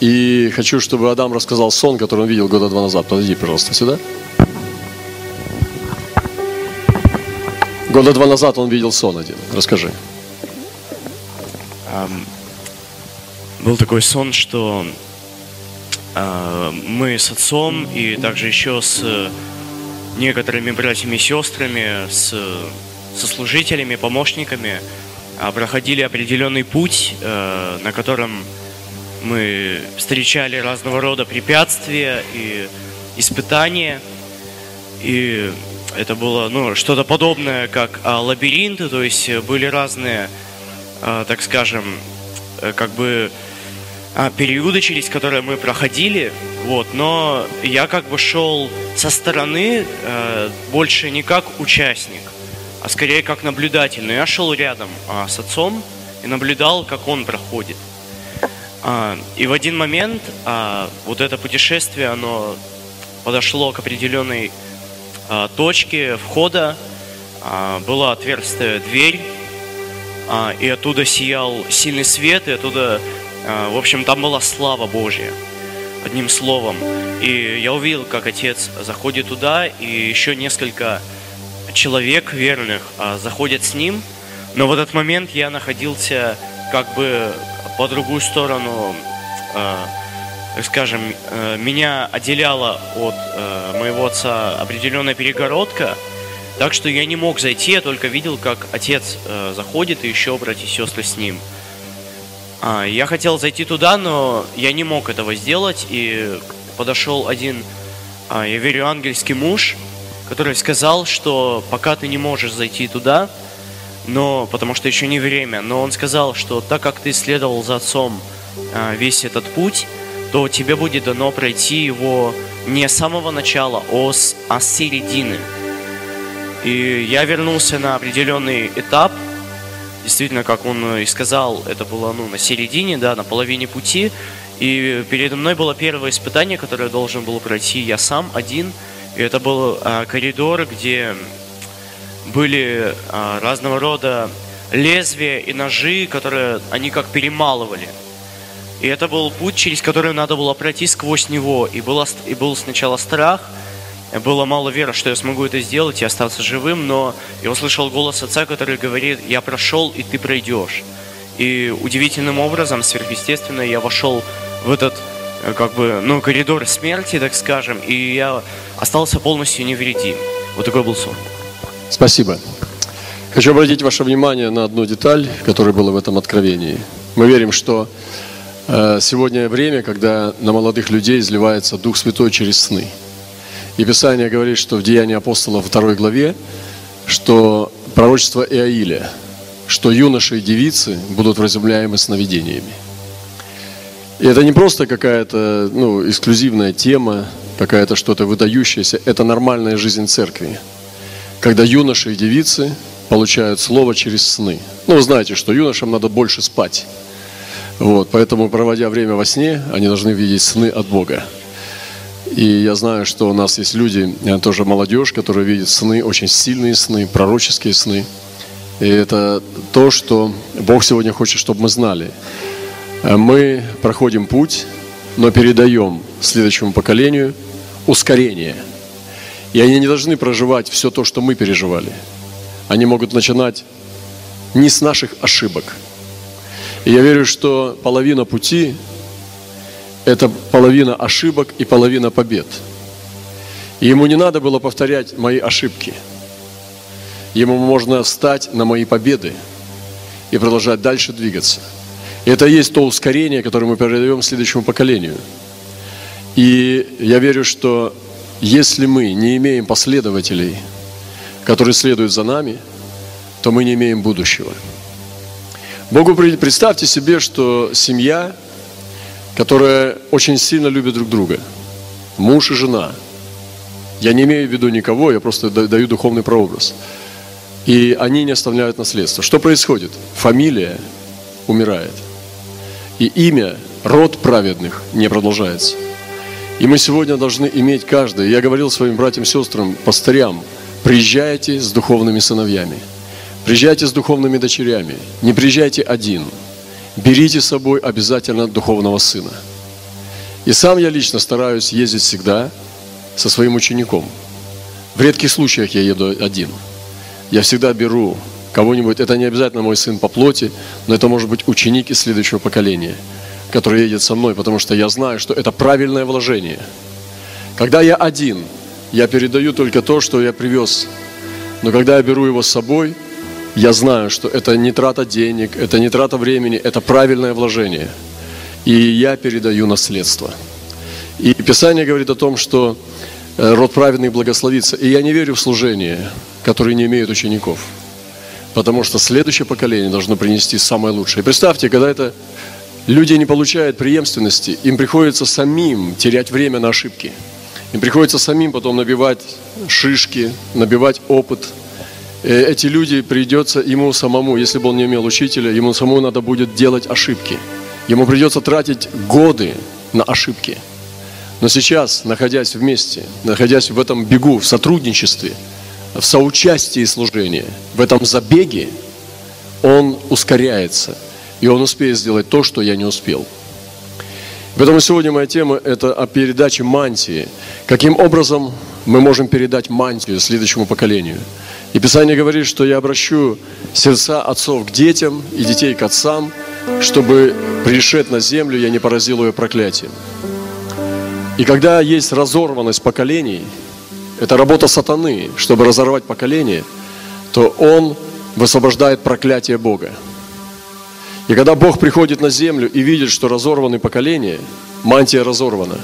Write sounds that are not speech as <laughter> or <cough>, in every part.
И хочу, чтобы Адам рассказал сон, который он видел года два назад. Подойди, пожалуйста, сюда. Года два назад он видел сон один. Расскажи. Ам, был такой сон, что а, мы с отцом и также еще с некоторыми братьями и сестрами, с сослужителями, помощниками а, проходили определенный путь, э, на котором мы встречали разного рода препятствия и испытания. И это было ну, что-то подобное, как а, лабиринты, то есть были разные, а, так скажем, э, как бы а, периоды, через которые мы проходили, вот, но я как бы шел со стороны э, больше не как участник, а скорее как наблюдатель. Но я шел рядом а, с отцом и наблюдал, как он проходит. А, и в один момент а, вот это путешествие, оно подошло к определенной а, точке входа, а, была отверстая дверь, а, и оттуда сиял сильный свет, и оттуда а, в общем, там была слава Божья, одним словом. И я увидел, как отец заходит туда, и еще несколько человек верных а, заходят с ним. Но в этот момент я находился как бы по другую сторону, а, скажем, меня отделяла от моего отца определенная перегородка, так что я не мог зайти, я только видел, как отец заходит, и еще братья и сестры с ним – а, я хотел зайти туда, но я не мог этого сделать, и подошел один, а, я верю, ангельский муж, который сказал, что пока ты не можешь зайти туда, но потому что еще не время, но он сказал, что так как ты следовал за отцом а, весь этот путь, то тебе будет дано пройти его не с самого начала, а с, а с середины. И я вернулся на определенный этап – действительно, как он и сказал, это было ну, на середине, да, на половине пути. И передо мной было первое испытание, которое должен был пройти я сам один. И это был а, коридор, где были а, разного рода лезвия и ножи, которые они как перемалывали. И это был путь, через который надо было пройти сквозь него. И, было, и был сначала страх – было мало веры, что я смогу это сделать и остаться живым, но я услышал голос отца, который говорит, я прошел, и ты пройдешь. И удивительным образом, сверхъестественно, я вошел в этот э, как бы, ну, коридор смерти, так скажем, и я остался полностью невредим. Вот такой был сон. Спасибо. Хочу обратить ваше внимание на одну деталь, которая была в этом откровении. Мы верим, что э, сегодня время, когда на молодых людей изливается Дух Святой через сны – и Писание говорит, что в Деянии апостола второй главе, что пророчество Иаиля, что юноши и девицы будут вразумляемы сновидениями. И это не просто какая-то ну, эксклюзивная тема, какая-то что-то выдающееся, это нормальная жизнь церкви. Когда юноши и девицы получают слово через сны. Ну, вы знаете, что юношам надо больше спать. Вот, поэтому, проводя время во сне, они должны видеть сны от Бога. И я знаю, что у нас есть люди, э, тоже молодежь, которые видят сны, очень сильные сны, пророческие сны. И это то, что Бог сегодня хочет, чтобы мы знали. Э, мы проходим путь, но передаем следующему поколению ускорение. И они не должны проживать все то, что мы переживали. Они могут начинать не с наших ошибок. И я верю, что половина пути это половина ошибок и половина побед. И ему не надо было повторять мои ошибки. Ему можно встать на мои победы и продолжать дальше двигаться. И это и есть то ускорение, которое мы передаем следующему поколению. И я верю, что если мы не имеем последователей, которые следуют за нами, то мы не имеем будущего. Богу представьте себе, что семья – которые очень сильно любят друг друга. Муж и жена. Я не имею в виду никого, я просто даю духовный прообраз. И они не оставляют наследство. Что происходит? Фамилия умирает. И имя, род праведных не продолжается. И мы сегодня должны иметь каждый. Я говорил своим братьям, сестрам, пастырям, приезжайте с духовными сыновьями, приезжайте с духовными дочерями, не приезжайте один – берите с собой обязательно духовного сына. И сам я лично стараюсь ездить всегда со своим учеником. В редких случаях я еду один. Я всегда беру кого-нибудь, это не обязательно мой сын по плоти, но это может быть ученик из следующего поколения, который едет со мной, потому что я знаю, что это правильное вложение. Когда я один, я передаю только то, что я привез. Но когда я беру его с собой, я знаю, что это не трата денег, это не трата времени, это правильное вложение. И я передаю наследство. И Писание говорит о том, что э, род праведный благословится. И я не верю в служение, которые не имеют учеников. Потому что следующее поколение должно принести самое лучшее. И представьте, когда это люди не получают преемственности, им приходится самим терять время на ошибки. Им приходится самим потом набивать шишки, набивать опыт. Э, эти люди придется ему самому, если бы он не имел учителя, ему самому надо будет делать ошибки. Ему придется тратить годы на ошибки. Но сейчас, находясь вместе, находясь в этом бегу, в сотрудничестве, в соучастии служения, в этом забеге, он ускоряется, и он успеет сделать то, что я не успел – Поэтому сегодня моя тема – это о передаче мантии. Каким образом мы можем передать мантию следующему поколению? И Писание говорит, что я обращу сердца отцов к детям и детей к отцам, чтобы, пришед на землю, я не поразил ее проклятием. И когда есть разорванность поколений, это работа сатаны, чтобы разорвать поколение, то он высвобождает проклятие Бога. И когда Бог приходит на землю и видит, что разорваны поколения, мантия разорвана,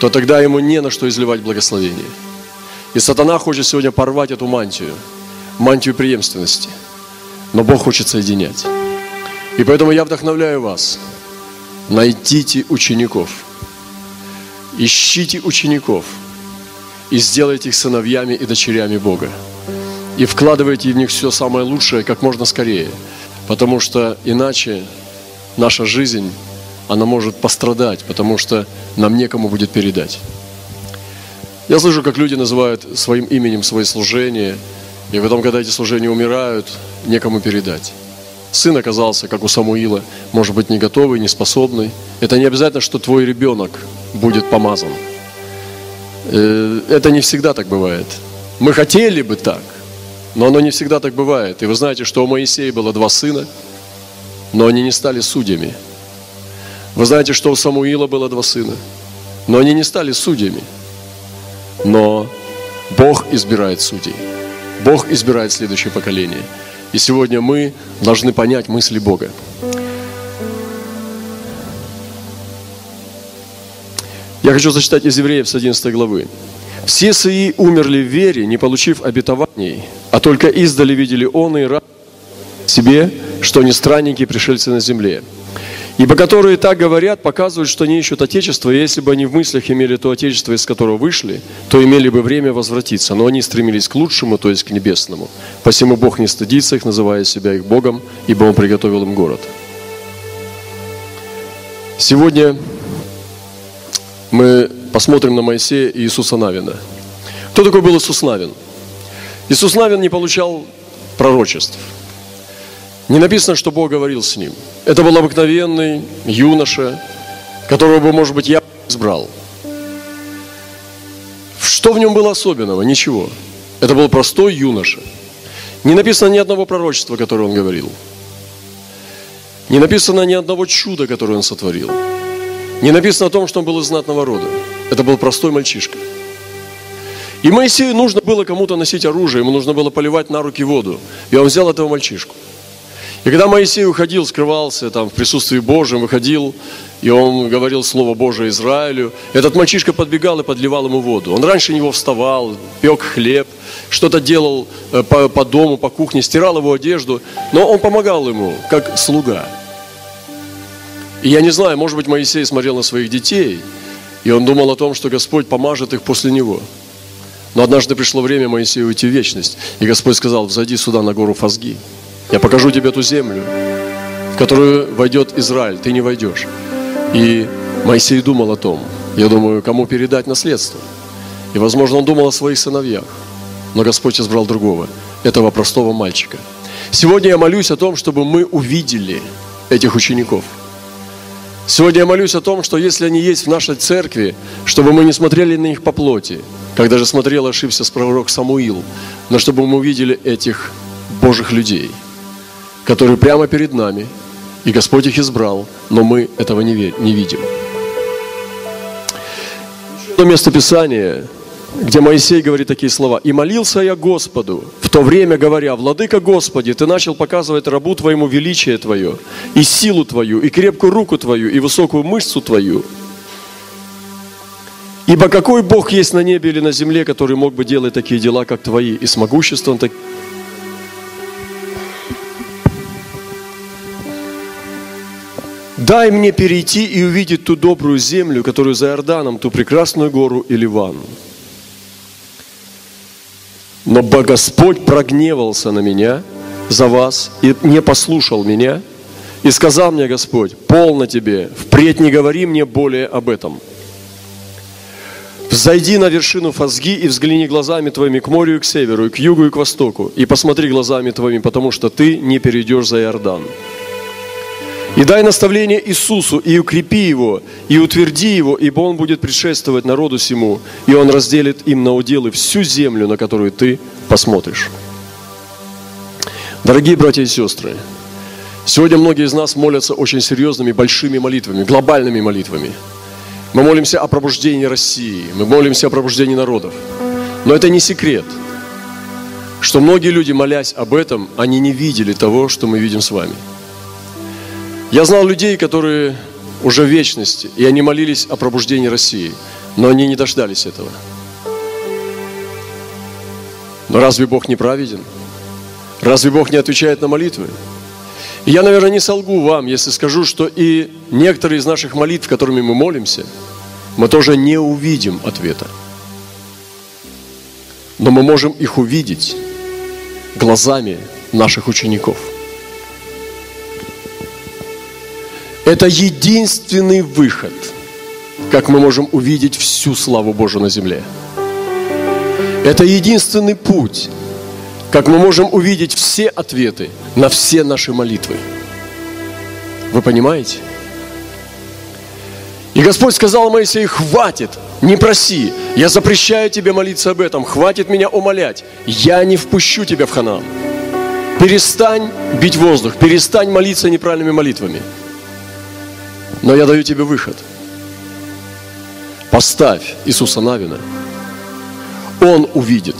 то тогда ему не на что изливать благословение. И сатана хочет сегодня порвать эту мантию, мантию преемственности. Но Бог хочет соединять. И поэтому я вдохновляю вас. Найдите учеников. Ищите учеников. И сделайте их сыновьями и дочерями Бога. И вкладывайте в них все самое лучшее как можно скорее – Потому что иначе наша жизнь, она может пострадать, потому что нам некому будет передать. Я слышу, как люди называют своим именем свои служения, и потом, когда эти служения умирают, некому передать. Сын оказался, как у Самуила, может быть, не готовый, не способный. Это не обязательно, что твой ребенок будет помазан. Э, это не всегда так бывает. Мы хотели бы так, но оно не всегда так бывает. И вы знаете, что у Моисея было два сына, но они не стали судьями. Вы знаете, что у Самуила было два сына, но они не стали судьями. Но Бог избирает судей. Бог избирает следующее поколение. И сегодня мы должны понять мысли Бога. Я хочу зачитать из Евреев с 11 главы. Все сии умерли в вере, не получив обетований, а только издали видели он и рад себе, что они странники, пришельцы на земле. Ибо которые так говорят, показывают, что они ищут Отечество, и если бы они в мыслях имели то Отечество, из которого вышли, то имели бы время возвратиться. Но они стремились к лучшему, то есть к небесному. Посему Бог не стыдится их, называя себя их Богом, ибо Он приготовил им город. Сегодня мы посмотрим на Моисея и Иисуса Навина. Кто такой был Иисус Навин? Иисус Навин не получал пророчеств. Не написано, что Бог говорил с ним. Это был обыкновенный юноша, которого бы, может быть, я избрал. Что в нем было особенного? Ничего. Это был простой юноша. Не написано ни одного пророчества, которое он говорил. Не написано ни одного чуда, которое он сотворил. Не написано о том, что он был из знатного рода. Это был простой мальчишка. И Моисею нужно было кому-то носить оружие, ему нужно было поливать на руки воду. И он взял этого мальчишку. И когда Моисей уходил, скрывался там в присутствии Божьем, выходил, и он говорил Слово Божие Израилю, этот мальчишка подбегал и подливал ему воду. Он раньше него вставал, пек хлеб, что-то делал э, по, по дому, по кухне, стирал его одежду, но он помогал ему, как слуга. И я не знаю, может быть, Моисей смотрел на своих детей, и он думал о том, что Господь помажет их после него. Но однажды пришло время Моисею уйти в вечность, и Господь сказал, взойди сюда на гору Фазги. Я покажу тебе ту землю, в которую войдет Израиль, ты не войдешь. И Моисей думал о том, я думаю, кому передать наследство. И, возможно, он думал о своих сыновьях. Но Господь избрал другого, этого простого мальчика. Сегодня я молюсь о том, чтобы мы увидели этих учеников – Сегодня я молюсь о том, что если они есть в нашей церкви, чтобы мы не смотрели на них по плоти, как даже смотрел ошибся с пророк Самуил, но чтобы мы увидели этих Божьих людей, которые прямо перед нами, и Господь их избрал, но мы этого не, не видим. Еще одно место Писания, где Моисей говорит такие слова. «И молился я Господу, то время говоря, Владыка Господи, Ты начал показывать рабу Твоему величие Твое, и силу Твою, и крепкую руку Твою, и высокую мышцу Твою. Ибо какой Бог есть на небе или на земле, который мог бы делать такие дела, как Твои, и с могуществом так... Дай мне перейти и увидеть ту добрую землю, которую за Иорданом, ту прекрасную гору и Ливан. Но Господь прогневался на меня за вас и не послушал меня. И сказал мне Господь, полно тебе, впредь не говори мне более об этом. Взойди на вершину Фазги и взгляни глазами твоими к морю и к северу, и к югу и к востоку, и посмотри глазами твоими, потому что ты не перейдешь за Иордан. И дай наставление Иисусу, и укрепи его, и утверди его, ибо он будет предшествовать народу сему, и он разделит им на уделы всю землю, на которую ты посмотришь. Дорогие братья и сестры, сегодня многие из нас молятся очень серьезными, большими молитвами, глобальными молитвами. Мы молимся о пробуждении России, мы молимся о пробуждении народов. Но это не секрет, что многие люди, молясь об этом, они не видели того, что мы видим с вами – я знал людей, которые уже в вечности, и они молились о пробуждении России, но они не дождались этого. Но разве Бог не праведен? Разве Бог не отвечает на молитвы? И я, наверное, не солгу вам, если скажу, что и некоторые из наших молитв, которыми мы молимся, мы тоже не увидим ответа. Но мы можем их увидеть глазами наших учеников – Это единственный выход, как мы можем увидеть всю славу Божию на земле. Это единственный путь, как мы можем увидеть все ответы на все наши молитвы. Вы понимаете? И Господь сказал Моисею, хватит, не проси, я запрещаю тебе молиться об этом, хватит меня умолять, я не впущу тебя в Ханаан. Перестань бить воздух, перестань молиться неправильными молитвами – но я даю тебе выход. Поставь Иисуса Навина. Он увидит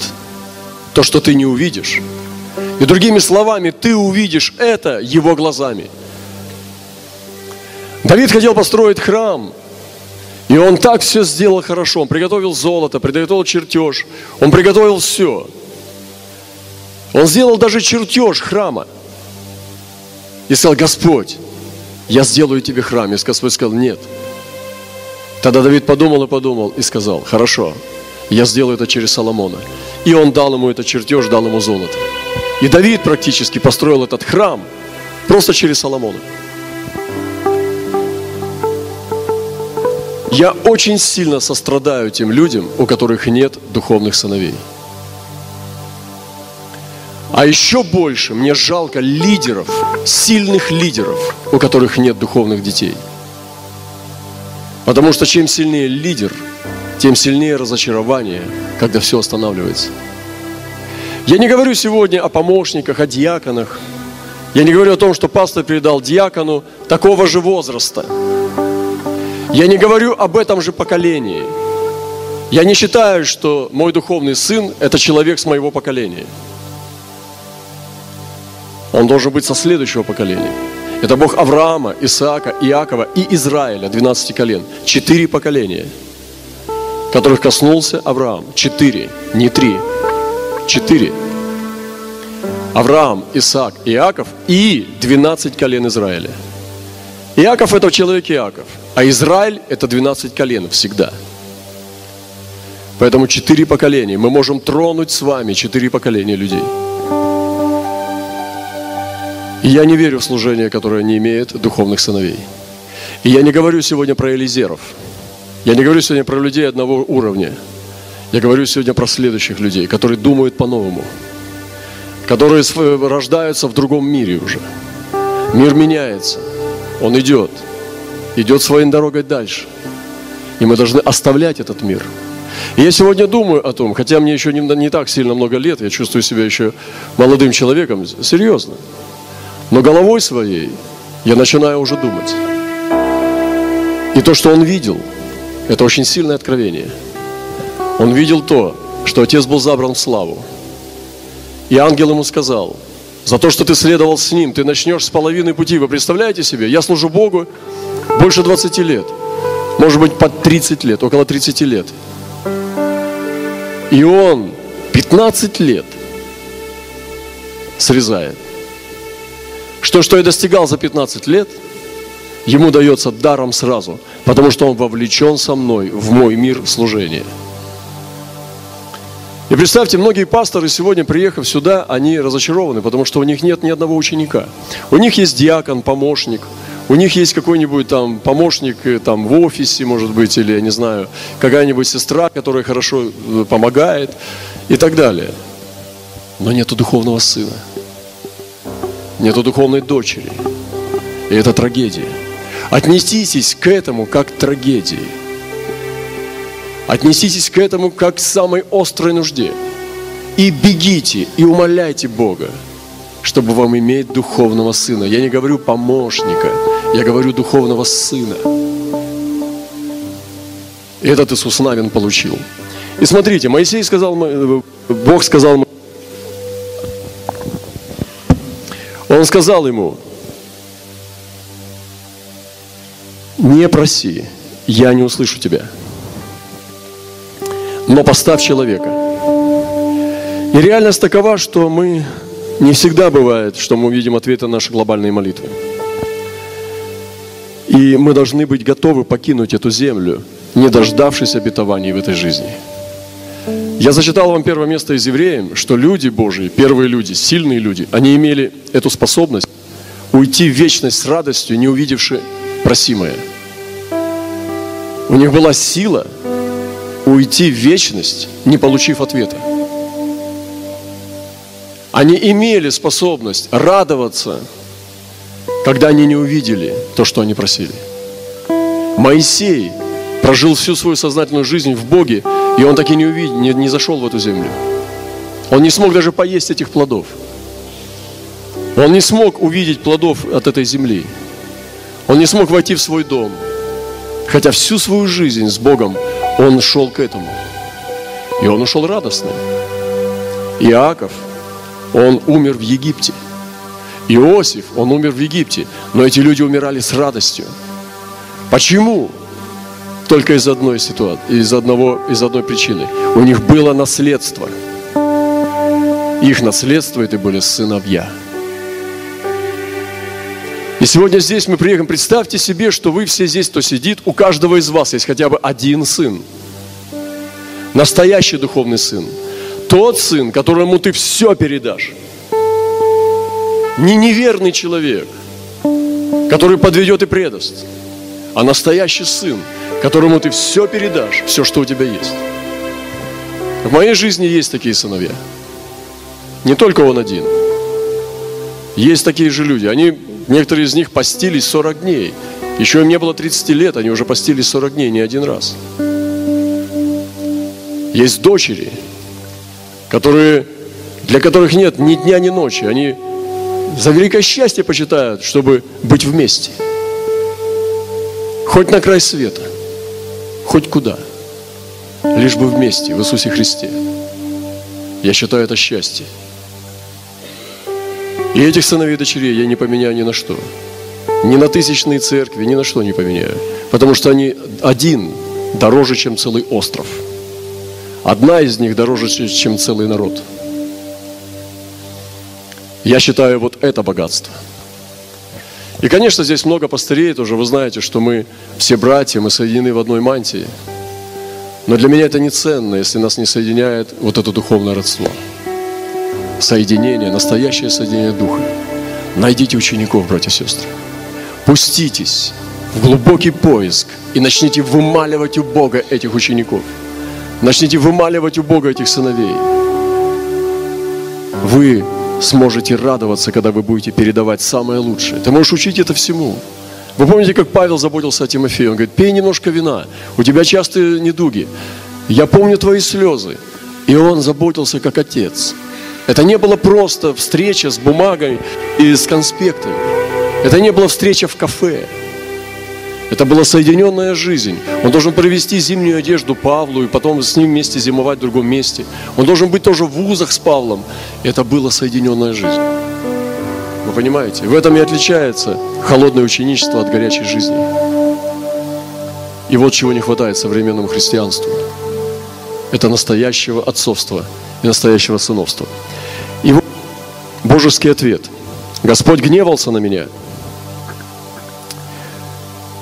то, что ты не увидишь. И другими словами, ты увидишь это его глазами. Давид хотел построить храм, и он так все сделал хорошо. Он приготовил золото, приготовил чертеж, он приготовил все. Он сделал даже чертеж храма. И сказал, Господь, я сделаю тебе храм. И Господь сказал, нет. Тогда Давид подумал и подумал и сказал, хорошо, я сделаю это через Соломона. И он дал ему этот чертеж, дал ему золото. И Давид практически построил этот храм просто через Соломона. Я очень сильно сострадаю тем людям, у которых нет духовных сыновей. А еще больше мне жалко лидеров, сильных лидеров, у которых нет духовных детей. Потому что чем сильнее лидер, тем сильнее разочарование, когда все останавливается. Я не говорю сегодня о помощниках, о диаконах. Я не говорю о том, что пастор передал диакону такого же возраста. Я не говорю об этом же поколении. Я не считаю, что мой духовный сын – это человек с моего поколения – он должен быть со следующего поколения. Это Бог Авраама, Исаака, Иакова и Израиля, 12 колен. Четыре поколения, которых коснулся Авраам. Четыре, не три. Четыре. Авраам, Исаак, Иаков и 12 колен Израиля. Иаков – это человек Иаков, а Израиль – это 12 колен всегда. Поэтому четыре поколения. Мы можем тронуть с вами четыре поколения людей – я не верю в служение, которое не имеет духовных сыновей. И я не говорю сегодня про элизеров. Я не говорю сегодня про людей одного уровня. Я говорю сегодня про следующих людей, которые думают по-новому. Которые рождаются в другом мире уже. Мир меняется. Он идет. идет своей дорогой дальше. И мы должны оставлять этот мир. И я сегодня думаю о том, хотя мне еще не, не так сильно много лет, я чувствую себя еще молодым человеком, серьезно. Но головой своей я начинаю уже думать. И то, что он видел, это очень сильное откровение. Он видел то, что отец был забран в славу. И ангел ему сказал, за то, что ты следовал с ним, ты начнешь с половины пути. Вы представляете себе? Я служу Богу больше 20 лет. Может быть, под 30 лет, около 30 лет. И он 15 лет срезает. Что, что я достигал за 15 лет, ему дается даром сразу, потому что он вовлечен со мной в мой мир служения. И представьте, многие пасторы сегодня, приехав сюда, они разочарованы, потому что у них нет ни одного ученика. У них есть диакон, помощник, у них есть какой-нибудь там помощник э, там в офисе, может быть, или, я не знаю, какая-нибудь сестра, которая хорошо э, помогает и так далее. Но нету духовного сына, нету духовной дочери. И это трагедия. Отнеситесь к этому как к трагедии – Отнеситесь к этому как к самой острой нужде. И бегите, и умоляйте Бога, чтобы вам иметь духовного сына. Я не говорю помощника, я говорю духовного сына. И этот Иисус Навин получил. И смотрите, Моисей сказал, Бог сказал, Он сказал ему, не проси, я не услышу тебя но поставь человека. И реальность такова, что мы не всегда бывает, что мы увидим ответы на наши глобальные молитвы. И мы должны быть готовы покинуть эту землю, не дождавшись обетований в этой жизни. Я зачитал вам первое место из Евреям, что люди Божьи, первые люди, сильные люди, они имели эту способность уйти в вечность с радостью, не увидевши просимое. У них была сила – уйти в вечность, не получив ответа. Они имели способность радоваться, когда они не увидели то, что они просили. Моисей прожил всю свою сознательную жизнь в Боге, и он так и не увидел, не, не зашел в эту землю. Он не смог даже поесть этих плодов. Он не смог увидеть плодов от этой земли. Он не смог войти в свой дом. Хотя всю свою жизнь с Богом он шел к этому. И он ушел радостным. Иаков, он умер в Египте. Иосиф, он умер в Египте. Но эти люди умирали с радостью. Почему? Только из одной ситуации, из, одного, из одной причины. У них было наследство. Их наследство это были сыновья. И сегодня здесь мы приехали. Представьте себе, что вы все здесь, кто сидит, у каждого из вас есть хотя бы один сын. Настоящий духовный сын. Тот сын, которому ты все передашь. Не неверный человек, который подведет и предаст, а настоящий сын, которому ты все передашь, все, что у тебя есть. В моей жизни есть такие сыновья. Не только он один. Есть такие же люди. Они Некоторые из них постились 40 дней. Еще им не было 30 лет, они уже постились 40 дней, не один раз. Есть дочери, которые, для которых нет ни дня, ни ночи. Они за великое счастье почитают, чтобы быть вместе. Хоть на край света, хоть куда. Лишь бы вместе в Иисусе Христе. Я считаю это счастье. И этих сыновей и дочерей я не поменяю ни на что. Ни на тысячные церкви, ни на что не поменяю. Потому что они один дороже, чем целый остров. Одна из них дороже, чем целый народ. Я считаю вот это богатство. И, конечно, здесь много пастырей тоже. Вы знаете, что мы все братья, мы соединены в одной мантии. Но для меня это не ценно, если нас не соединяет вот это духовное родство соединение, настоящее соединение Духа. Найдите учеников, братья и сестры. Пуститесь в глубокий поиск и начните вымаливать у Бога этих учеников. Начните вымаливать у Бога этих сыновей. Вы сможете радоваться, когда вы будете передавать самое лучшее. Ты можешь учить это всему. Вы помните, как Павел заботился о Тимофее? Он говорит, пей немножко вина, у тебя частые недуги. Я помню твои слезы. И он заботился как отец. Это не было просто встреча с бумагой и с конспектами. Это не была встреча в кафе. Это была соединенная жизнь. Он должен привезти зимнюю одежду Павлу и потом с ним вместе зимовать в другом месте. Он должен быть тоже в вузах с Павлом. Это была соединенная жизнь. Вы понимаете? В этом и отличается холодное ученичество от горячей жизни. И вот чего не хватает современному христианству. Это настоящего отцовства и настоящего сыновства. И вот божеский ответ. Господь гневался на меня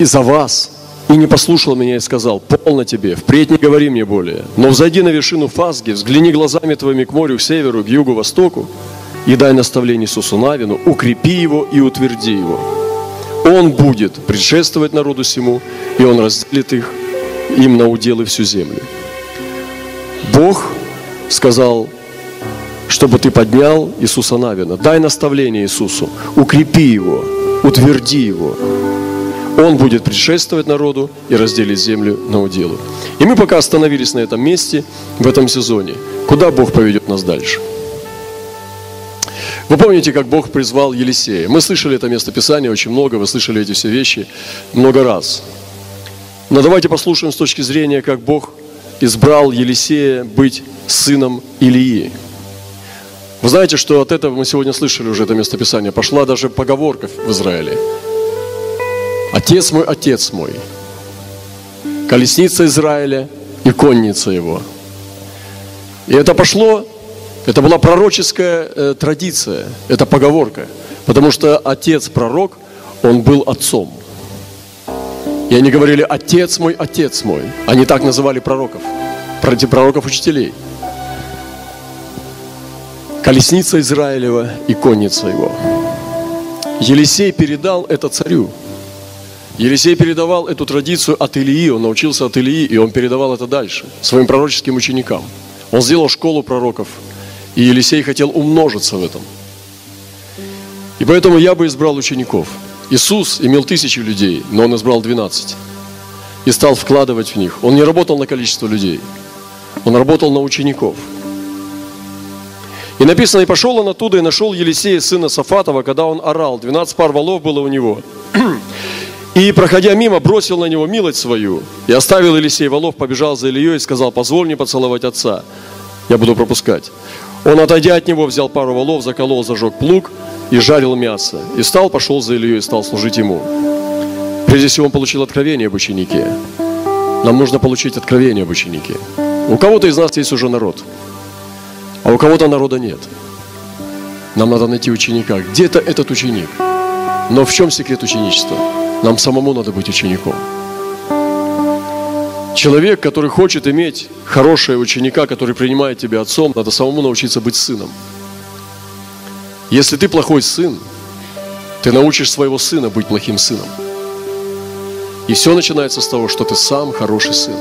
из-за вас и не послушал меня и сказал, полно тебе, впредь не говори мне более, но взойди на вершину Фазги, взгляни глазами твоими к морю, к северу, к югу, востоку, и дай наставление Иисусу Навину, укрепи его и утверди его. Он будет предшествовать народу всему, и он разделит их им на уделы всю землю. Бог сказал, чтобы ты поднял Иисуса Навина. Дай наставление Иисусу, укрепи его, утверди его. Он будет предшествовать народу и разделить землю на уделы. И мы пока остановились на этом месте в этом сезоне. Куда Бог поведет нас дальше? Вы помните, как Бог призвал Елисея? Мы слышали это место Писания очень много, вы слышали эти все вещи много раз. Но давайте послушаем с точки зрения, как Бог избрал Елисея быть сыном Илии. Вы знаете, что от этого мы сегодня слышали уже это местописание. Пошла даже поговорка в Израиле. Отец мой, отец мой. Колесница Израиля и конница его. И это пошло, это была пророческая э, традиция, это поговорка. Потому что отец пророк, он был отцом. И они говорили, отец мой, отец мой. Они так называли пророков, пророков учителей. Колесница Израилева и конница его. Елисей передал это царю. Елисей передавал эту традицию от Илии, он научился от Илии, и он передавал это дальше, своим пророческим ученикам. Он сделал школу пророков, и Елисей хотел умножиться в этом. И поэтому я бы избрал учеников – Иисус имел тысячи людей, но Он избрал 12 и стал вкладывать в них. Он не работал на количество людей, Он работал на учеников. И написано, и пошел он оттуда и нашел Елисея, сына Сафатова, когда он орал. 12 пар волов было у него. <clears throat> И, проходя мимо, бросил на него милость свою. И оставил Елисей волов, побежал за Ильей и сказал, позволь мне поцеловать отца. Я буду пропускать. Он, отойдя от него, взял пару волов, заколол, зажег плуг и жарил мясо. И стал, пошел за Ильей и стал служить ему. Прежде всего, он получил откровение об ученике. Нам нужно получить откровение об ученике. У кого-то из нас есть уже народ, а у кого-то народа нет. Нам надо найти ученика. Где-то этот ученик. Но в чем секрет ученичества? Нам самому надо быть учеником. Человек, который хочет иметь хорошего ученика, который принимает тебя отцом, надо самому научиться быть сыном. Если ты плохой сын, ты научишь своего сына быть плохим сыном. И все начинается с того, что ты сам хороший сын.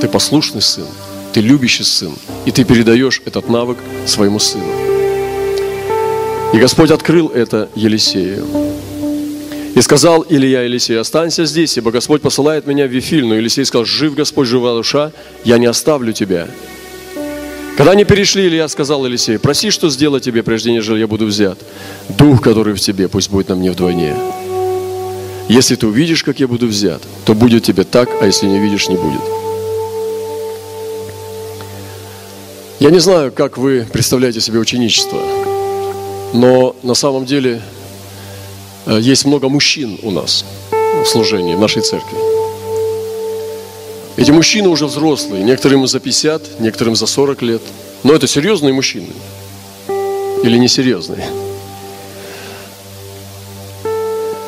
Ты послушный сын, ты любящий сын, и ты передаешь этот навык своему сыну. И Господь открыл это Елисею. И сказал Илья Елисею, останься здесь, ибо Господь посылает меня в Вифиль. Но Елисей сказал, жив Господь, жива душа, я не оставлю тебя. Когда они перешли, Илья сказал Елисею, проси, что сделать тебе, прежде нежели я буду взят. Дух, который в тебе, пусть будет на мне вдвойне. Если ты увидишь, как я буду взят, то будет тебе так, а если не видишь, не будет. Я не знаю, как вы представляете себе ученичество, но на самом деле есть много мужчин у нас в служении, в нашей церкви. Эти мужчины уже взрослые, некоторым за 50, некоторым за 40 лет. Но это серьезные мужчины или несерьезные?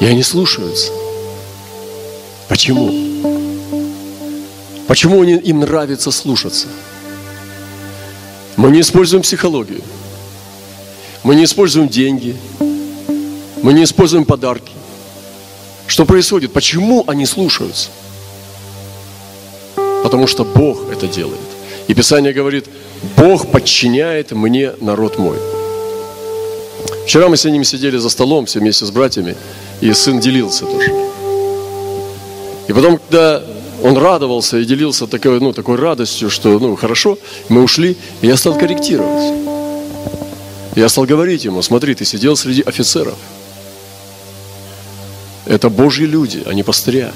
И они слушаются. Почему? Почему им нравится слушаться? Мы не используем психологию. Мы не используем деньги. Мы не используем подарки. Что происходит? Почему они слушаются? Потому что Бог это делает. И Писание говорит, Бог подчиняет мне народ мой. Вчера мы с ними сидели за столом, все вместе с братьями, и сын делился тоже. И потом, когда он радовался и делился такой, ну, такой радостью, что, ну, хорошо, мы ушли, и я стал корректировать. Я стал говорить ему, смотри, ты сидел среди офицеров. Это Божьи люди, а не пастыря.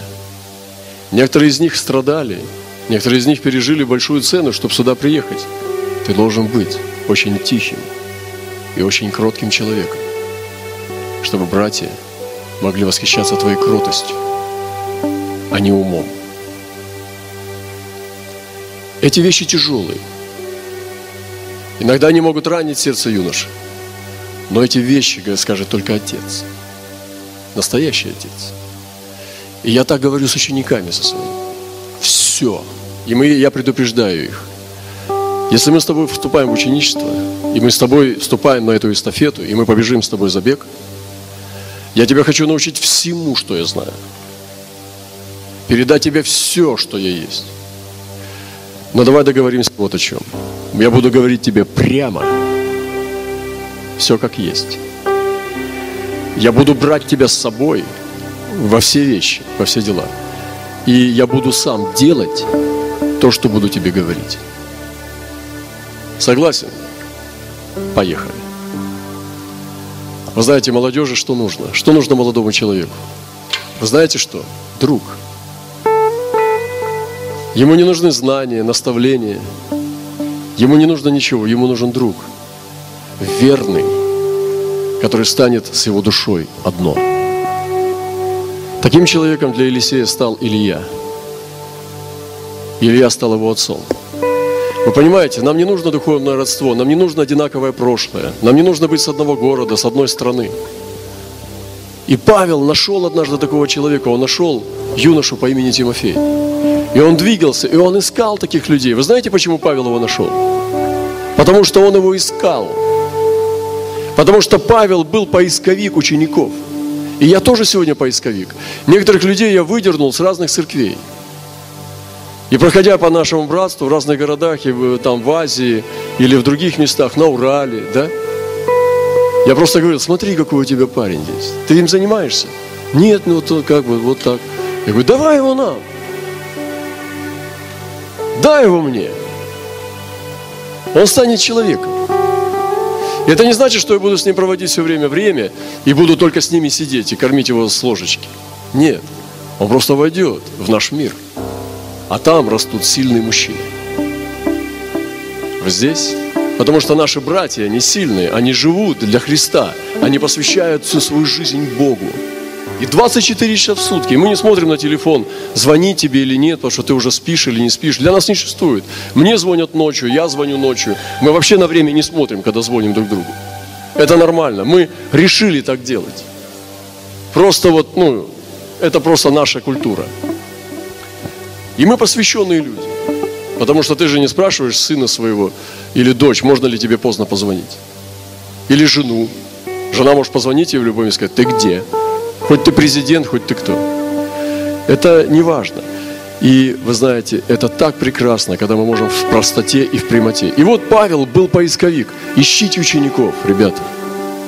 Некоторые из них страдали, некоторые из них пережили большую цену, чтобы сюда приехать. Ты должен быть очень тихим и очень кротким человеком, чтобы братья могли восхищаться твоей кротостью, а не умом. Эти вещи тяжелые. Иногда они могут ранить сердце юноши. Но эти вещи, скажет только Отец. Настоящий Отец. И я так говорю с учениками со своими. Все. И мы, я предупреждаю их. Если мы с тобой вступаем в ученичество, и мы с тобой вступаем на эту эстафету, и мы побежим с тобой забег, я тебя хочу научить всему, что я знаю. Передать тебе все, что я есть. Но давай договоримся вот о чем. Я буду говорить тебе прямо, все как есть. Я буду брать тебя с собой во все вещи, во все дела. И я буду сам делать то, что буду тебе говорить. Согласен? Поехали. Вы знаете, молодежи что нужно? Что нужно молодому человеку? Вы знаете что? Друг – Ему не нужны знания, наставления. Ему не нужно ничего, ему нужен друг. Верный, который станет с его душой одно. Таким человеком для Елисея стал Илья. Илья стал его отцом. Вы понимаете, нам не нужно духовное родство, нам не нужно одинаковое прошлое, нам не нужно быть с одного города, с одной страны. И Павел нашел однажды такого человека, он нашел юношу по имени Тимофей. И он двигался, и он искал таких людей. Вы знаете, почему Павел его нашел? Потому что он его искал. Потому что Павел был поисковик учеников. И я тоже сегодня поисковик. Некоторых людей я выдернул с разных церквей. И проходя по нашему братству в разных городах, и там в Азии или в других местах, на Урале, да, я просто говорил, смотри, какой у тебя парень здесь. Ты им занимаешься? Нет, ну вот как бы вот так. Я говорю, давай его нам. Дай его мне. Он станет человеком. Это не значит, что я буду с ним проводить все время время и буду только с ними сидеть и кормить его с ложечки. Нет. Он просто войдет в наш мир. А там растут сильные мужчины. Здесь. Потому что наши братья, они сильные, они живут для Христа. Они посвящают всю свою жизнь Богу. И 24 часа в сутки. И мы не смотрим на телефон, звонить тебе или нет, потому что ты уже спишь или не спишь. Для нас не существует. Мне звонят ночью, я звоню ночью. Мы вообще на время не смотрим, когда звоним друг другу. Это нормально. Мы решили так делать. Просто вот, ну, это просто наша культура. И мы посвященные люди. Потому что ты же не спрашиваешь сына своего или дочь, можно ли тебе поздно позвонить. Или жену. Жена может позвонить ей в любом и сказать, ты где? Хоть ты президент, хоть ты кто. Это не важно. И вы знаете, это так прекрасно, когда мы можем в простоте и в прямоте. И вот Павел был поисковик. Ищите учеников, ребята,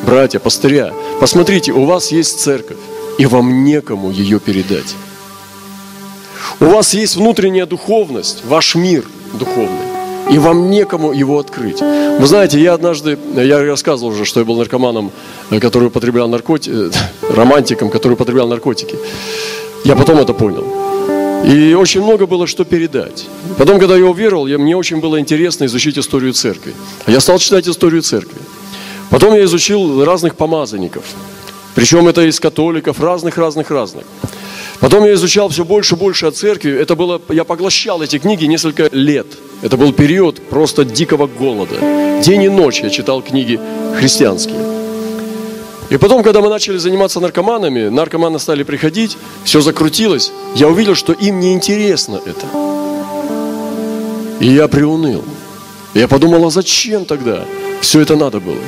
братья, пастыря. Посмотрите, у вас есть церковь, и вам некому ее передать. У вас есть внутренняя духовность, ваш мир духовный и вам некому его открыть. Вы знаете, я однажды, я рассказывал уже, что я был наркоманом, э, который употреблял наркотики, э, <laughs> романтиком, который употреблял наркотики. Я потом это понял. И очень много было что передать. Потом, когда я уверовал, я, мне очень было интересно изучить историю церкви. Я стал читать историю церкви. Потом я изучил разных помазанников. Причем это из католиков, разных-разных-разных. Потом я изучал все больше и больше о церкви. Это было, я поглощал эти книги несколько лет. Это был период просто дикого голода. День и ночь я читал книги христианские. И потом, когда мы начали заниматься наркоманами, наркоманы стали приходить, все закрутилось, я увидел, что им не интересно это. И я приуныл. Я подумал, а зачем тогда все это надо было?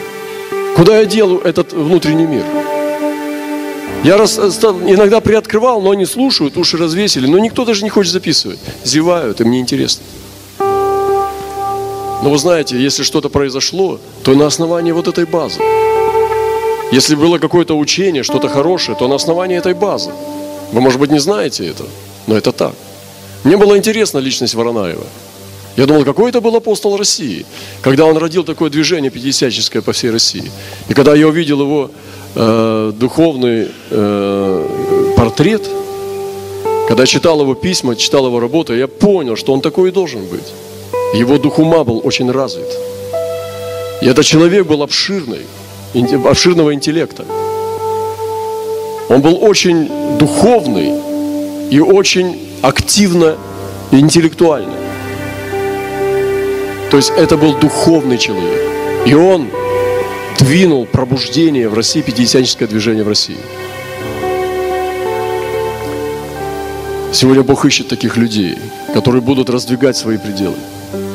Куда я делаю этот внутренний мир? Я раз, иногда приоткрывал, но они слушают, уши развесили, но никто даже не хочет записывать. Зевают, им неинтересно. Но вы знаете, если что-то произошло, то на основании вот этой базы. Если было какое-то учение, что-то хорошее, то на основании этой базы. Вы, может быть, не знаете это, но это так. Мне было интересна личность Воронаева. Я думал, какой это был апостол России, когда он родил такое движение пятидесяческое по всей России. И когда я увидел его э, духовный э, портрет, когда читал его письма, читал его работу, я понял, что он такой и должен быть. Его дух ума был очень развит. И этот человек был обширный, обширного интеллекта. Он был очень духовный и очень активно и интеллектуально. То есть это был духовный человек. И он двинул пробуждение в России, пятидесятническое движение в России. Сегодня Бог ищет таких людей, которые будут раздвигать свои пределы.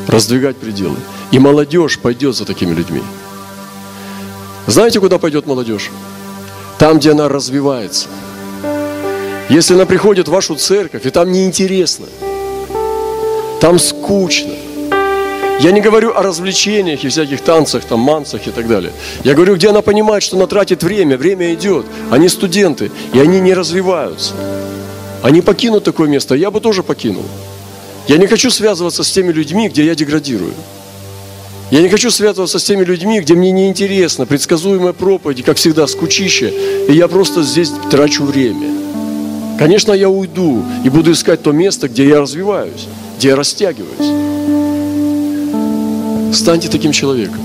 Раздвигать пределы. И молодежь пойдет за такими людьми. Знаете, куда пойдет молодежь? Там, где она развивается. Если она приходит в вашу церковь, и там неинтересно, там скучно. Я не говорю о развлечениях и всяких танцах, там, мансах и так далее. Я говорю, где она понимает, что она тратит время, время идет. Они студенты, и они не развиваются. Они покинут такое место, я бы тоже покинул. Я не хочу связываться с теми людьми, где я деградирую. Я не хочу связываться с теми людьми, где мне неинтересно, предсказуемая проповедь, как всегда, скучище, и я просто здесь трачу время. Конечно, я уйду и буду искать то место, где я развиваюсь, где я растягиваюсь. Станьте таким человеком.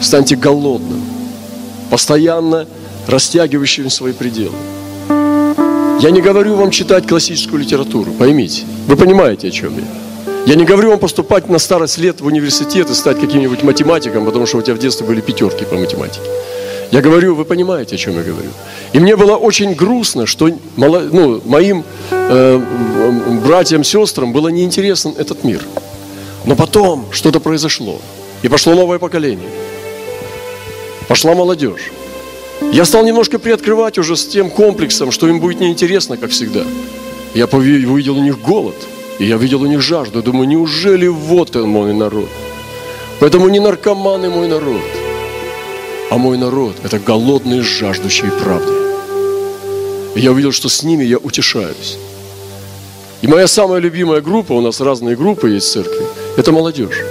Станьте голодным, постоянно растягивающим свои пределы. Я не говорю вам читать классическую литературу, поймите. Вы понимаете, о чем я. Я не говорю вам поступать на старость лет в университет и стать каким-нибудь математиком, потому что у тебя в детстве были пятерки по математике. Я говорю, вы понимаете, о чем я говорю. И мне было очень грустно, что ну, моим э, братьям, сестрам было неинтересен этот мир. Но потом что-то произошло. И пошло новое поколение. Пошла молодежь. Я стал немножко приоткрывать уже с тем комплексом, что им будет неинтересно, как всегда. Я увидел у них голод – и я видел у них жажду. Думаю, неужели вот он мой народ? Поэтому не наркоманы мой народ, а мой народ – это голодные, жаждущие правды. И я увидел, что с ними я утешаюсь. И моя самая любимая группа, у нас разные группы есть в церкви, это молодежь.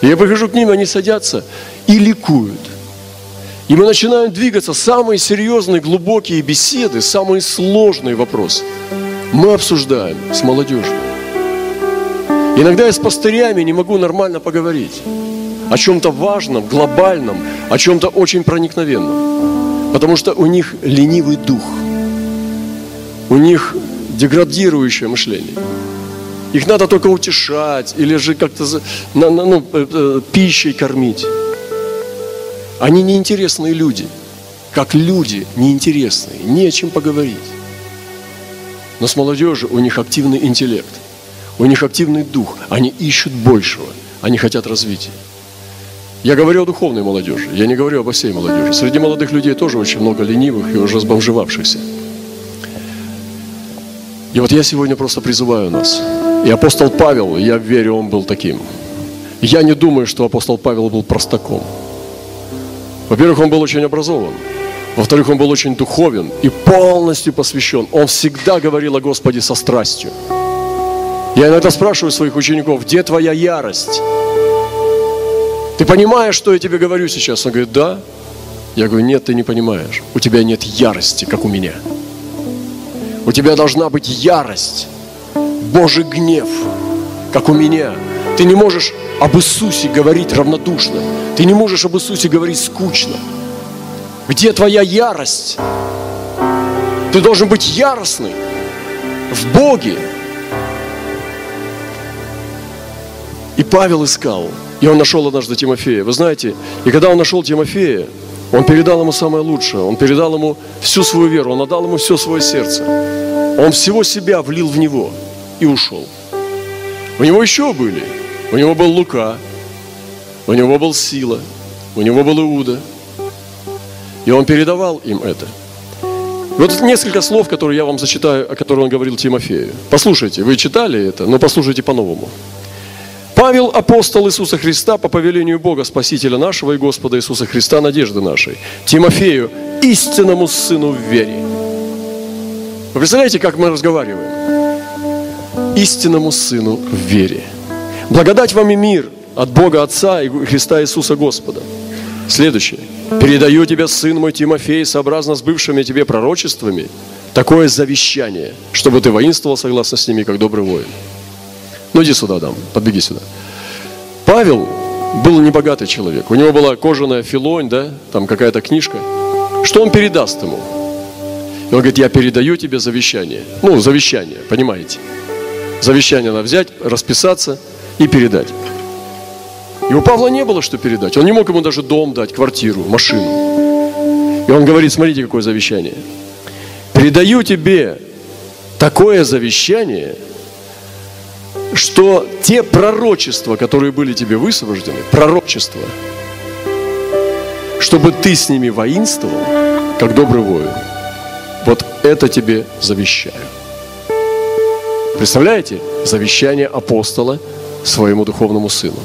И я прихожу к ним, они садятся и ликуют. И мы начинаем двигаться, самые серьезные, глубокие беседы, самые сложные вопросы. Мы обсуждаем с молодежью. Иногда я с пастырями не могу нормально поговорить о чем-то важном, глобальном, о чем-то очень проникновенном. Потому что у них ленивый дух, у них деградирующее мышление. Их надо только утешать или же как-то ну, э, э, пищей кормить. Они неинтересные люди. Как люди неинтересные, не о чем поговорить. Но с молодежью у них активный интеллект. У них активный дух. Они ищут большего. Они хотят развития. Я говорю о духовной молодежи. Я не говорю обо всей молодежи. Среди молодых людей тоже очень много ленивых и уже сбомжевавшихся. И вот я сегодня просто призываю нас. И апостол Павел, я верю, он был таким. Я не думаю, что апостол Павел был простаком. Во-первых, он был очень образован. Во-вторых, он был очень духовен и полностью посвящен. Он всегда говорил о Господе со страстью. Я иногда спрашиваю своих учеников, где твоя ярость? Ты понимаешь, что я тебе говорю сейчас? Он говорит, да. Я говорю, нет, ты не понимаешь. У тебя нет ярости, как у меня. У тебя должна быть ярость, Божий гнев, как у меня. Ты не можешь об Иисусе говорить равнодушно. Ты не можешь об Иисусе говорить скучно. Где твоя ярость? Ты должен быть яростный в Боге, И Павел искал, и он нашел однажды Тимофея. Вы знаете, и когда он нашел Тимофея, он передал ему самое лучшее, он передал ему всю свою веру, он отдал ему все свое сердце. Он всего себя влил в него и ушел. У него еще были. У него был Лука, у него был Сила, у него был Иуда. И он передавал им это. Вот несколько слов, которые я вам зачитаю, о которых он говорил Тимофею. Послушайте, вы читали это, но послушайте по-новому. Павел, апостол Иисуса Христа, по повелению Бога, Спасителя нашего и Господа Иисуса Христа, надежды нашей, Тимофею, истинному сыну в вере. Вы представляете, как мы разговариваем? Истинному сыну в вере. Благодать вам и мир от Бога Отца и Христа Иисуса Господа. Следующее. Передаю тебе, сын мой Тимофей, сообразно с бывшими тебе пророчествами, такое завещание, чтобы ты воинствовал согласно с ними, как добрый воин. Ну иди сюда, Адам, подбеги сюда. Павел был небогатый человек. У него была кожаная филонь, да, там какая-то книжка. Что он передаст ему? И он говорит, я передаю тебе завещание. Ну, завещание, понимаете? Завещание надо взять, расписаться и передать. И у Павла не было что передать. Он не мог ему даже дом дать, квартиру, машину. И он говорит, смотрите, какое завещание. Передаю тебе такое завещание – что те пророчества, которые были тебе высвобождены, пророчества, чтобы ты с ними воинствовал, как добрый воин, вот это тебе завещаю. Представляете? Завещание апостола своему духовному сыну.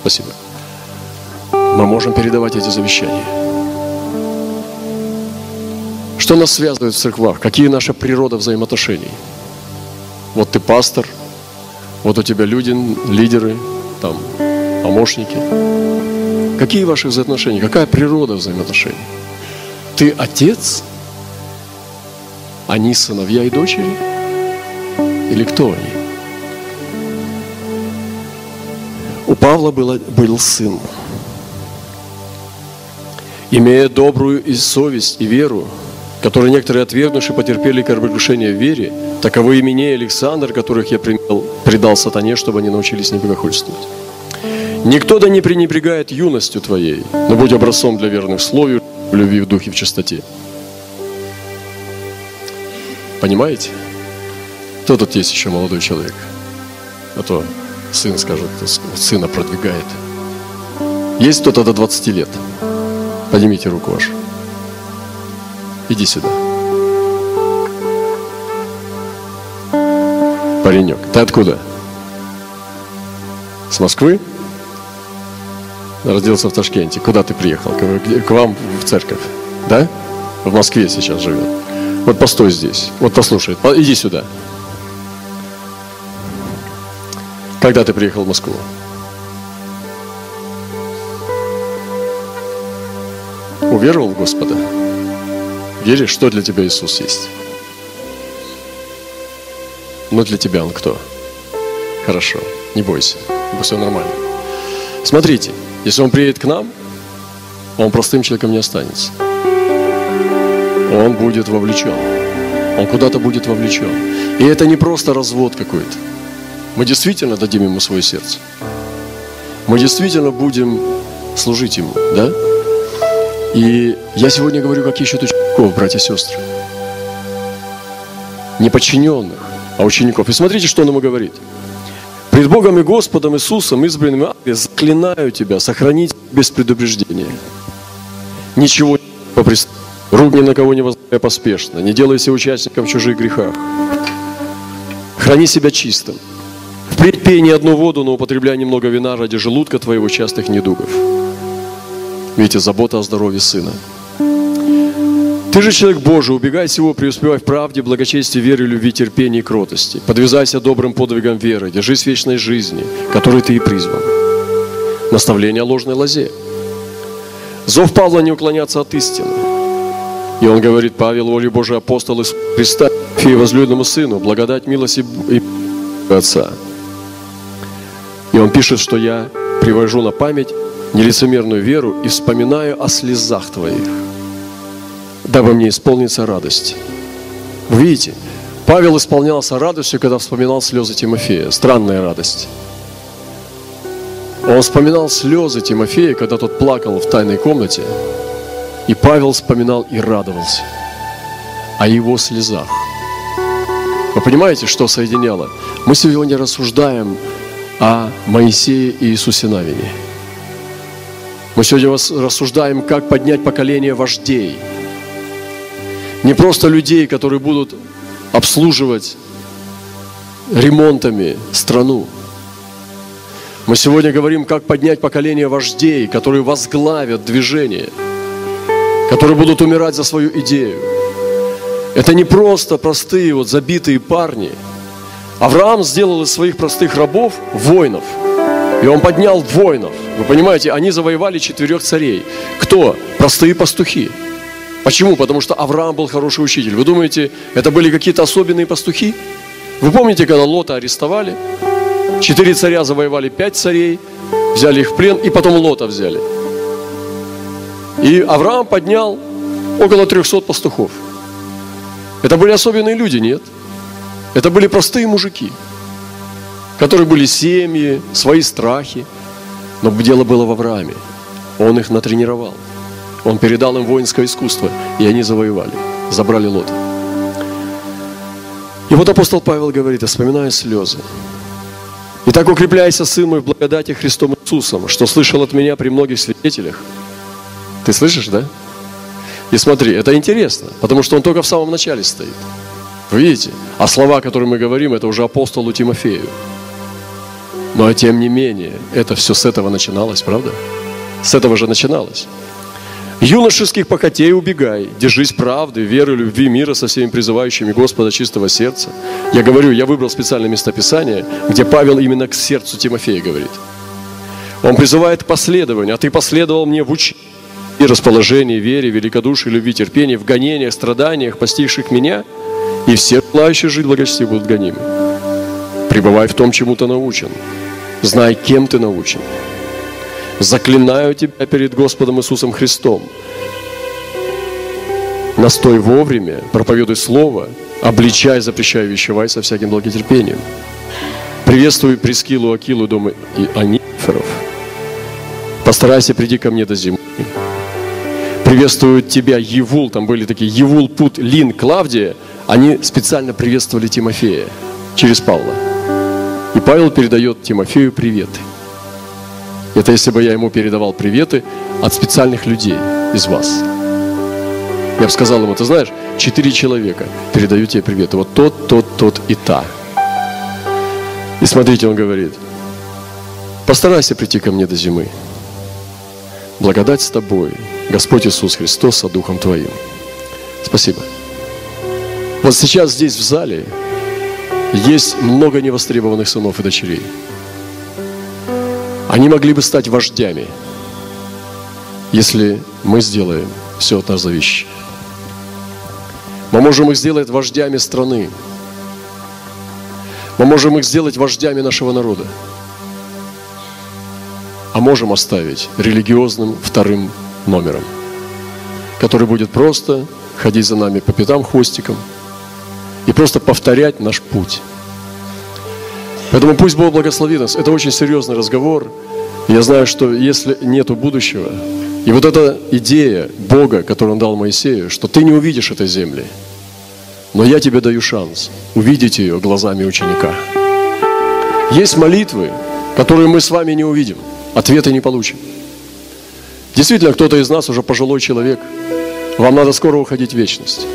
Спасибо. Мы можем передавать эти завещания. Что нас связывает в церквах? Какие наша природа взаимоотношений? Вот ты пастор – вот у тебя люди, лидеры, там, помощники. Какие ваши взаимоотношения? Какая природа взаимоотношений? Ты отец? Они сыновья и дочери? Или кто они? У Павла было, был сын. Имея добрую и совесть и веру, которые некоторые отвергнувши потерпели кораблекрушение в вере, таковы имени Александр, которых я предал, предал сатане, чтобы они научились не богохульствовать. Никто да не пренебрегает юностью твоей, но будь образцом для верных слове, в любви, в духе, в чистоте. Понимаете? Кто тут есть еще молодой человек? А то сын скажет, сына продвигает. Есть кто-то до 20 лет? Поднимите руку вашу. Иди сюда. Паренек, ты откуда? С Москвы? Родился в Ташкенте. Куда ты приехал? К вам в церковь. Да? В Москве сейчас живет. Вот постой здесь. Вот послушай. Иди сюда. Когда ты приехал в Москву? Уверовал в Господа? Веришь, что для тебя Иисус есть? Но для тебя Он кто? Хорошо, не бойся, все нормально. Смотрите, если Он приедет к нам, Он простым человеком не останется. Он будет вовлечен. Он куда-то будет вовлечен. И это не просто развод какой-то. Мы действительно дадим Ему свое сердце. Мы действительно будем служить Ему, да? И я сегодня говорю, как ищут учеников, братья и сестры. Не подчиненных, а учеников. И смотрите, что он ему говорит. Пред Богом и Господом Иисусом, избранным заклинаю тебя сохранить без предупреждения. Ничего по рук ни на кого не возлагая поспешно, не делайся участником в чужих грехах. Храни себя чистым. Впредь пей не одну воду, но употребляй немного вина ради желудка твоего частых недугов. Видите, забота о здоровье сына. Ты же человек Божий, убегай всего, преуспевай в правде, благочестии, вере, любви, терпении и кротости. Подвязайся добрым подвигом веры, держись вечной жизни, которой ты и призван. Наставление о ложной лозе. Зов Павла не уклоняться от истины. И он говорит, Павел, воле Божий апостол из Христа, и возлюбленному сыну, благодать, милость и Отца. Он пишет, что я привожу на память нелицемерную веру и вспоминаю о слезах твоих, дабы мне исполнится радость. Вы видите, Павел исполнялся радостью, когда вспоминал слезы Тимофея. Странная радость. Он вспоминал слезы Тимофея, когда тот плакал в тайной комнате. И Павел вспоминал и радовался о его слезах. Вы понимаете, что соединяло? Мы сегодня рассуждаем о Моисее и Иисусе Навине – мы сегодня рассуждаем, как поднять поколение вождей. Не просто людей, которые будут обслуживать ремонтами страну. Мы сегодня говорим, как поднять поколение вождей, которые возглавят движение, которые будут умирать за свою идею. Это не просто простые вот забитые парни. Авраам сделал из своих простых рабов воинов. И он поднял воинов. Вы понимаете, они завоевали четырех царей. Кто? Простые пастухи. Почему? Потому что Авраам был хороший учитель. Вы думаете, это были какие-то особенные пастухи? Вы помните, когда Лота арестовали? Четыре царя завоевали пять царей, взяли их в плен, и потом Лота взяли. И Авраам поднял около 300 пастухов. Это были особенные люди, нет? Это были простые мужики, которые были семьи, свои страхи. Но дело было в Аврааме. Он их натренировал. Он передал им воинское искусство, и они завоевали, забрали лот. И вот апостол Павел говорит, вспоминая слезы. Итак, укрепляйся, сын мой, в благодати Христом Иисусом, что слышал от меня при многих свидетелях. Ты слышишь, да? И смотри, это интересно, потому что он только в самом начале стоит. Видите? А слова, которые мы говорим, это уже апостолу Тимофею. Но тем не менее, это все с этого начиналось, правда? С этого же начиналось. Юношеских похотей убегай, держись правды, веры, любви, мира со всеми призывающими Господа чистого сердца. Я говорю, я выбрал специальное местописание, где Павел именно к сердцу Тимофея говорит. Он призывает к последованию, а ты последовал мне в учении и расположении, вере, великодушии, любви, терпении, в гонениях, страданиях, постигших меня, и все желающие жить в благочестии будут гонимы. Пребывай в том, чему ты научен. Знай, кем ты научен. Заклинаю тебя перед Господом Иисусом Христом. Настой вовремя, проповедуй Слово, обличай, запрещай, вещевай со всяким благотерпением. Приветствую Прескилу, Акилу, дома и Аниферов. Постарайся, приди ко мне до зимы. Приветствую тебя, Евул, там были такие Евул, Пут, Лин, Клавдия. Они специально приветствовали Тимофея через Павла. И Павел передает Тимофею приветы. Это если бы я ему передавал приветы от специальных людей из вас. Я бы сказал ему, ты знаешь, четыре человека передают тебе приветы. Вот тот, тот, тот и та. И смотрите, он говорит, постарайся прийти ко мне до зимы. Благодать с тобой, Господь Иисус Христос, со Духом Твоим. Спасибо. Вот сейчас здесь в зале есть много невостребованных сынов и дочерей. Они могли бы стать вождями, если мы сделаем все от нас зависящее. Мы можем их сделать вождями страны. Мы можем их сделать вождями нашего народа. А можем оставить религиозным вторым номером, который будет просто ходить за нами по пятам хвостиком и просто повторять наш путь. Поэтому пусть Бог благословит нас. Это очень серьезный разговор. Я знаю, что если нету будущего, и вот эта идея Бога, которую Он дал Моисею, что ты не увидишь этой земли, но я тебе даю шанс увидеть ее глазами ученика. Есть молитвы, которые мы с вами не увидим, ответы не получим. Действительно, кто-то из нас уже пожилой человек, вам надо скоро уходить в вечность.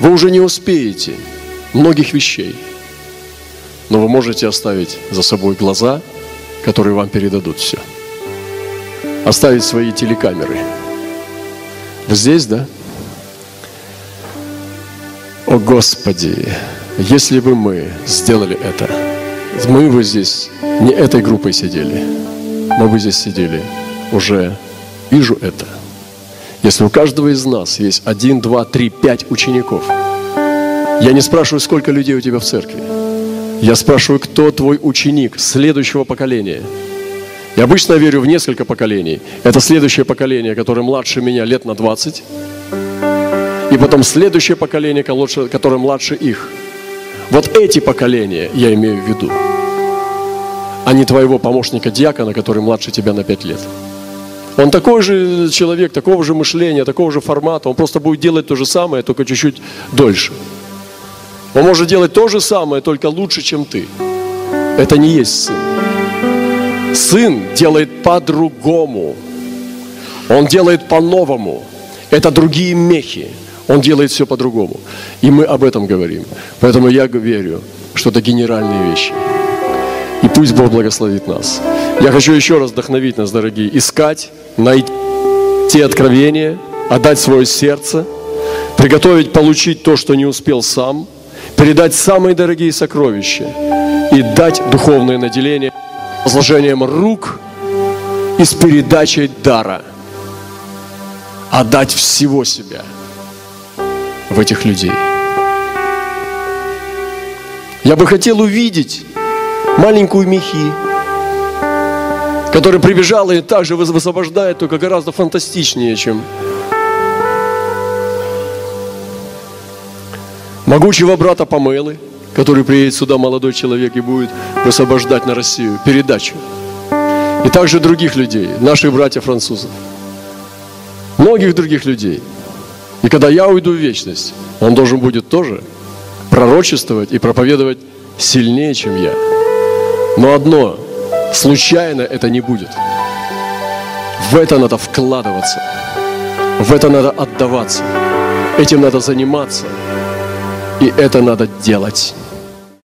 Вы уже не успеете многих вещей – но вы можете оставить за собой глаза, которые вам передадут все. Оставить свои телекамеры. Вы здесь, да? О Господи, если бы мы сделали это, мы бы здесь не этой группой сидели, мы бы здесь сидели уже, вижу это. Если у каждого из нас есть один, два, три, пять учеников, я не спрашиваю, сколько людей у тебя в церкви. Я спрашиваю, кто твой ученик следующего поколения? Я обычно верю в несколько поколений. Это следующее поколение, которое младше меня лет на 20. И потом следующее поколение, которое младше их. Вот эти поколения я имею в виду. А не твоего помощника диакона, который младше тебя на 5 лет. Он такой же человек, такого же мышления, такого же формата. Он просто будет делать то же самое, только чуть-чуть дольше. Он может делать то же самое, только лучше, чем ты. Это не есть сын. Сын делает по-другому. Он делает по-новому. Это другие мехи. Он делает все по-другому. И мы об этом говорим. Поэтому я верю, что это генеральные вещи. И пусть Бог благословит нас. Я хочу еще раз вдохновить нас, дорогие, искать, найти откровения, отдать свое сердце, приготовить, получить то, что не успел сам, передать самые дорогие сокровища и дать духовное наделение возложением рук и с передачей дара. Отдать всего себя в этих людей. Я бы хотел увидеть маленькую Михи, которая прибежала и также высвобождает, только гораздо фантастичнее, чем могучего брата Памелы, который приедет сюда, молодой человек, и будет высвобождать на Россию передачу. И также других людей, наших братьев-французов. Многих других людей. И когда я уйду в вечность, он должен будет тоже пророчествовать и проповедовать сильнее, чем я. Но одно, случайно это не будет. В это надо вкладываться. В это надо отдаваться. Этим надо заниматься. И это надо делать.